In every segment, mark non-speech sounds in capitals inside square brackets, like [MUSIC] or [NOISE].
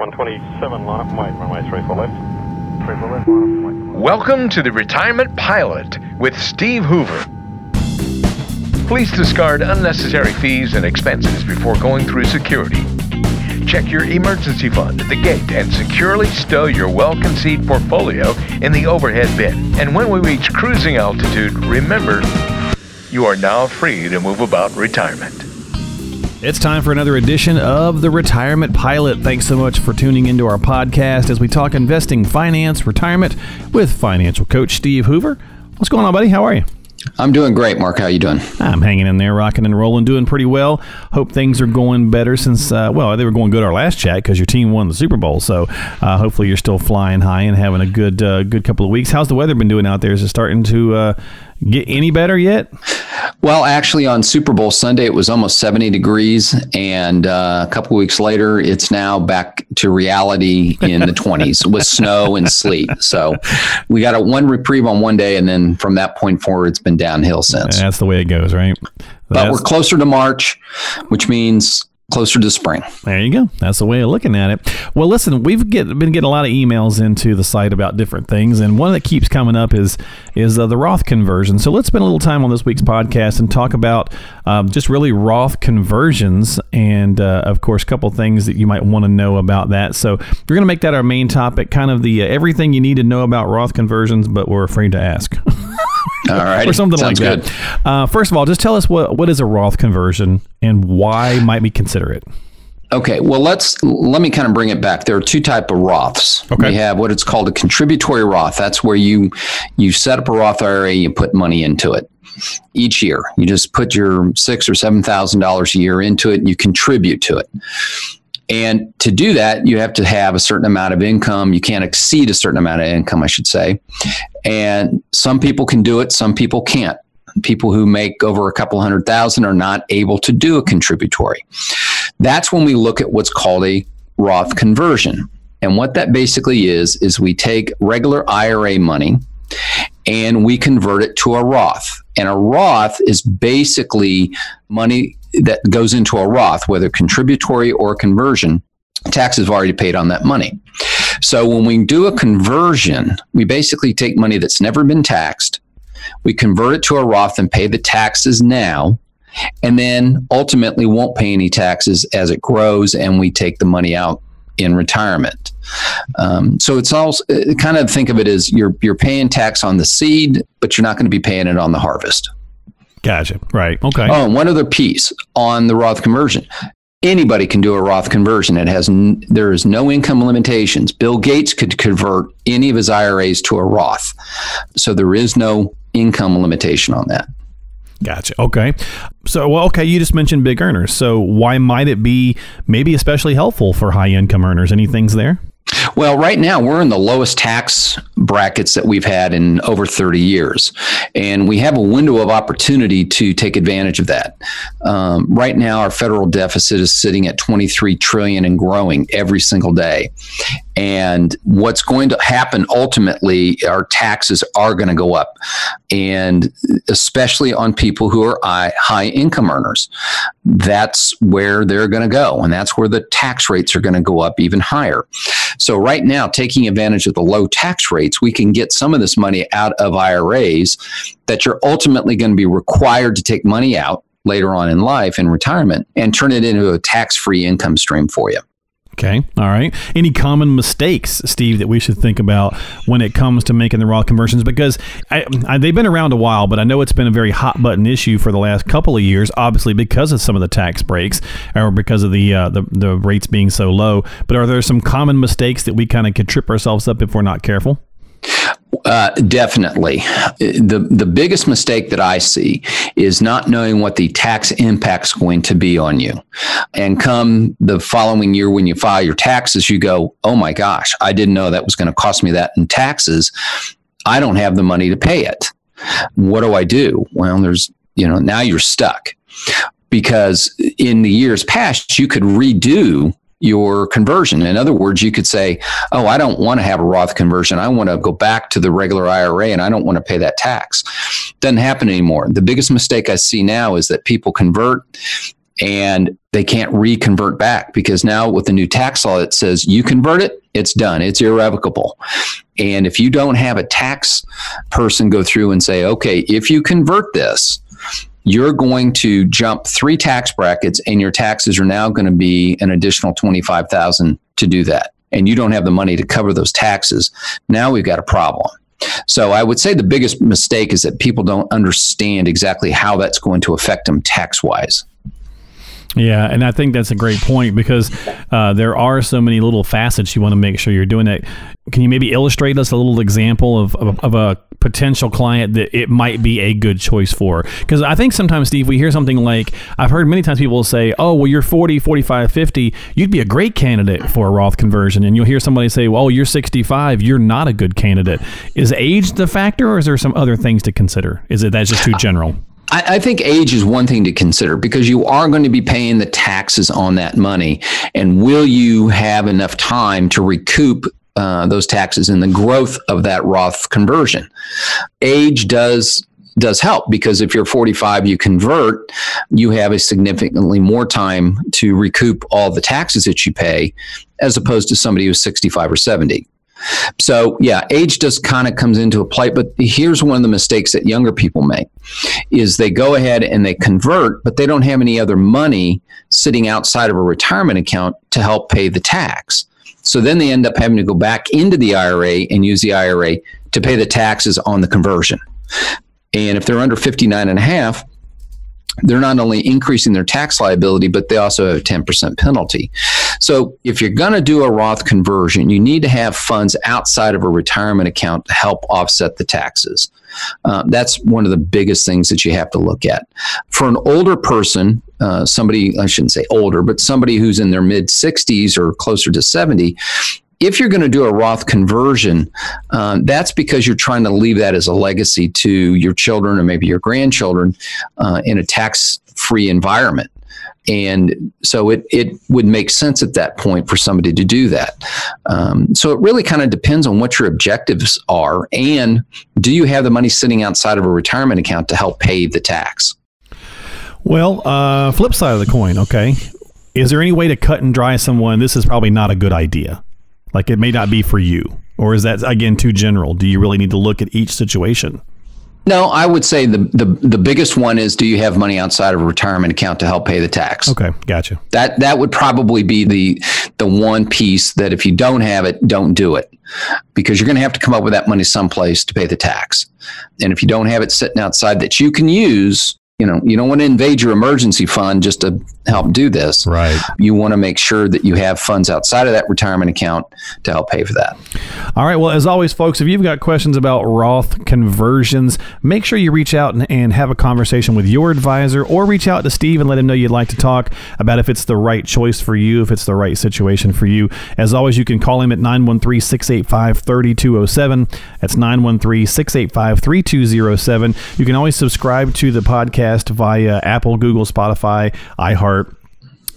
127, line up wait, runway 34 left. 34 left, line up wait. Welcome to the Retirement Pilot with Steve Hoover. Please discard unnecessary fees and expenses before going through security. Check your emergency fund at the gate and securely stow your well conceived portfolio in the overhead bin. And when we reach cruising altitude, remember you are now free to move about retirement. It's time for another edition of the Retirement Pilot. Thanks so much for tuning into our podcast as we talk investing, finance, retirement with financial coach Steve Hoover. What's going on, buddy? How are you? I'm doing great, Mark. How you doing? I'm hanging in there, rocking and rolling, doing pretty well. Hope things are going better since, uh, well, they were going good our last chat because your team won the Super Bowl. So uh, hopefully you're still flying high and having a good, uh, good couple of weeks. How's the weather been doing out there? Is it starting to uh, get any better yet? Well, actually, on Super Bowl Sunday, it was almost 70 degrees. And uh, a couple weeks later, it's now back to reality in the 20s with snow and sleet. So we got a one reprieve on one day. And then from that point forward, it's been downhill since. That's the way it goes, right? But That's- we're closer to March, which means closer to spring. There you go. That's the way of looking at it. Well, listen, we've get, been getting a lot of emails into the site about different things, and one that keeps coming up is is uh, the Roth conversion. So let's spend a little time on this week's podcast and talk about um, just really Roth conversions, and uh, of course, a couple things that you might want to know about that. So we're going to make that our main topic, kind of the uh, everything you need to know about Roth conversions, but we're afraid to ask. [LAUGHS] [LAUGHS] All right. or something Sounds like good. that. Uh, first of all, just tell us what what is a Roth conversion and why might we consider it? Okay, well let's let me kind of bring it back. There are two type of Roths. Okay. We have what it's called a contributory Roth. That's where you you set up a Roth IRA, you put money into it each year. You just put your six or seven thousand dollars a year into it, and you contribute to it. And to do that, you have to have a certain amount of income. You can't exceed a certain amount of income, I should say. And some people can do it, some people can't. People who make over a couple hundred thousand are not able to do a contributory. That's when we look at what's called a Roth conversion. And what that basically is, is we take regular IRA money and we convert it to a Roth. And a Roth is basically money that goes into a Roth, whether contributory or conversion. Taxes have already paid on that money. So when we do a conversion, we basically take money that's never been taxed, we convert it to a Roth and pay the taxes now, and then ultimately won't pay any taxes as it grows and we take the money out in retirement. Um, so it's also uh, kind of think of it as you're you're paying tax on the seed, but you're not going to be paying it on the harvest. Gotcha. Right. Okay. Oh, and one other piece on the Roth conversion. Anybody can do a Roth conversion. It has n- there is no income limitations. Bill Gates could convert any of his IRAs to a Roth, so there is no income limitation on that. Gotcha. Okay. So, well, okay, you just mentioned big earners. So, why might it be maybe especially helpful for high income earners? Any things there? Well, right now we're in the lowest tax brackets that we've had in over 30 years, and we have a window of opportunity to take advantage of that. Um, right now, our federal deficit is sitting at 23 trillion and growing every single day. And what's going to happen ultimately, our taxes are going to go up, and especially on people who are high, income earners. That's where they're going to go, and that's where the tax rates are going to go up even higher. So right now, taking advantage of the low tax rates, we can get some of this money out of IRAs that you're ultimately going to be required to take money out later on in life in retirement and turn it into a tax-free income stream for you. Okay. All right. Any common mistakes, Steve, that we should think about when it comes to making the Roth conversions? Because I, I, they've been around a while, but I know it's been a very hot button issue for the last couple of years, obviously because of some of the tax breaks or because of the, uh, the, the rates being so low. But are there some common mistakes that we kind of could trip ourselves up if we're not careful? Uh, definitely. The the biggest mistake that I see is not knowing what the tax impact's going to be on you. And come the following year when you file your taxes, you go, "Oh my gosh, I didn't know that was going to cost me that in taxes. I don't have the money to pay it. What do I do?" Well, there's, you know, now you're stuck. Because in the years past, you could redo your conversion. In other words, you could say, Oh, I don't want to have a Roth conversion. I want to go back to the regular IRA and I don't want to pay that tax. Doesn't happen anymore. The biggest mistake I see now is that people convert and they can't reconvert back because now with the new tax law it says you convert it it's done it's irrevocable and if you don't have a tax person go through and say okay if you convert this you're going to jump three tax brackets and your taxes are now going to be an additional 25000 to do that. And you don't have the money to cover those taxes. Now we've got a problem. So I would say the biggest mistake is that people don't understand exactly how that's going to affect them tax wise. Yeah, and I think that's a great point because uh, there are so many little facets you want to make sure you're doing that. Can you maybe illustrate us a little example of, of, of a potential client that it might be a good choice for? Because I think sometimes, Steve, we hear something like, I've heard many times people say, oh, well, you're 40, 45, 50, you'd be a great candidate for a Roth conversion. And you'll hear somebody say, well, you're 65, you're not a good candidate. Is age the factor or is there some other things to consider? Is it that's just too general? I, think age is one thing to consider because you are going to be paying the taxes on that money. And will you have enough time to recoup uh, those taxes and the growth of that Roth conversion? Age does does help because if you're 45 you convert you have a significantly more time to recoup all the taxes that you pay as opposed to somebody who's 65 or 70 so yeah, age just kind of comes into a play. But here's one of the mistakes that younger people make is they go ahead and they convert, but they don't have any other money sitting outside of a retirement account to help pay the tax. So then they end up having to go back into the IRA and use the IRA to pay the taxes on the conversion. And if they're under 59 and a half, they're not only increasing their tax liability, but they also have a 10% penalty. So if you're going to do a Roth conversion, you need to have funds outside of a retirement account to help offset the taxes. Uh, that's one of the biggest things that you have to look at. For an older person, uh, somebody, I shouldn't say older, but somebody who's in their mid 60s or closer to 70, if you're going to do a Roth conversion, um, that's because you're trying to leave that as a legacy to your children or maybe your grandchildren uh, in a tax free environment. And so it, it would make sense at that point for somebody to do that. Um, so it really kind of depends on what your objectives are. And do you have the money sitting outside of a retirement account to help pay the tax? Well, uh, flip side of the coin, okay. Is there any way to cut and dry someone? This is probably not a good idea. Like it may not be for you, or is that again too general? Do you really need to look at each situation? No, I would say the, the the biggest one is do you have money outside of a retirement account to help pay the tax? Okay, gotcha. That that would probably be the the one piece that if you don't have it, don't do it. Because you're going to have to come up with that money someplace to pay the tax. And if you don't have it sitting outside that you can use, you know, you don't want to invade your emergency fund just to help do this. Right. You want to make sure that you have funds outside of that retirement account to help pay for that. All right. Well, as always, folks, if you've got questions about Roth conversions, make sure you reach out and, and have a conversation with your advisor or reach out to Steve and let him know you'd like to talk about if it's the right choice for you, if it's the right situation for you. As always, you can call him at 913 685 3207. That's 913 685 3207. You can always subscribe to the podcast via Apple, Google, Spotify, iHeart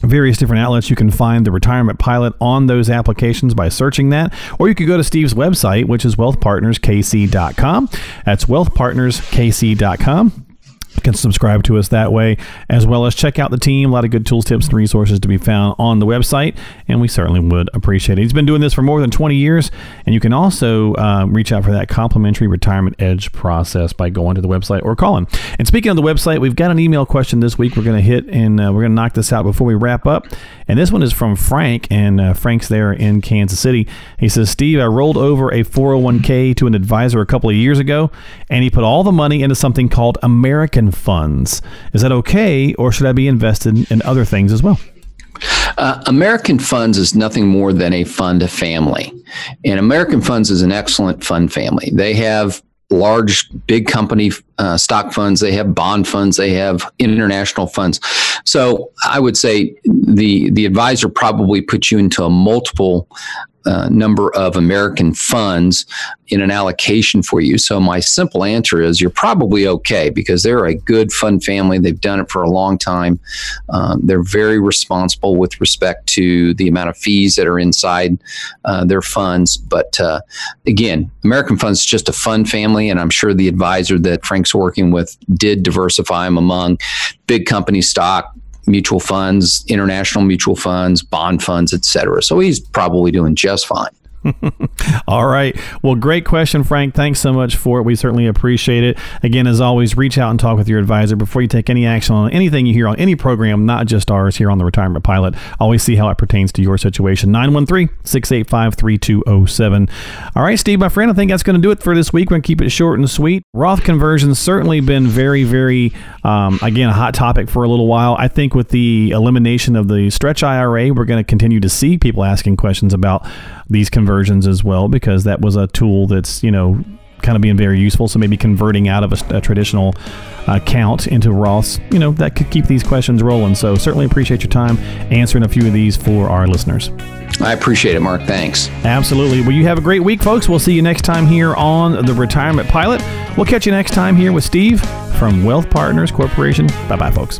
various different outlets. You can find the retirement pilot on those applications by searching that, or you could go to Steve's website, which is wealthpartnerskc.com. That's wealthpartnerskc.com. Can subscribe to us that way, as well as check out the team. A lot of good tools, tips, and resources to be found on the website, and we certainly would appreciate it. He's been doing this for more than 20 years, and you can also uh, reach out for that complimentary retirement edge process by going to the website or calling. And speaking of the website, we've got an email question this week we're going to hit, and uh, we're going to knock this out before we wrap up. And this one is from Frank, and uh, Frank's there in Kansas City. He says, Steve, I rolled over a 401k to an advisor a couple of years ago, and he put all the money into something called American funds. Is that okay, or should I be invested in other things as well? Uh, American Funds is nothing more than a fund family. And American Funds is an excellent fund family. They have large, big company uh, stock funds, they have bond funds, they have international funds. So I would say the the advisor probably puts you into a multiple uh, number of American funds in an allocation for you. So my simple answer is you're probably okay because they're a good fund family. They've done it for a long time. Um, they're very responsible with respect to the amount of fees that are inside uh, their funds. But uh, again, American Funds is just a fund family, and I'm sure the advisor that Frank's working with did diversify them among big company stock, mutual funds, international mutual funds, bond funds, et cetera. So he's probably doing just fine. [LAUGHS] All right. Well, great question, Frank. Thanks so much for it. We certainly appreciate it. Again, as always, reach out and talk with your advisor before you take any action on anything you hear on any program, not just ours here on the Retirement Pilot. Always see how it pertains to your situation. 913 685 3207. All right, Steve, my friend, I think that's going to do it for this week. We're going to keep it short and sweet. Roth conversions certainly been very, very, um, again, a hot topic for a little while. I think with the elimination of the stretch IRA, we're going to continue to see people asking questions about these conversions as well because that was a tool that's you know kind of being very useful. So maybe converting out of a, a traditional account into Roths, you know, that could keep these questions rolling. So certainly appreciate your time answering a few of these for our listeners. I appreciate it, Mark. Thanks. Absolutely. Well, you have a great week, folks. We'll see you next time here on the Retirement Pilot. We'll catch you next time here with Steve from Wealth Partners Corporation. Bye bye, folks.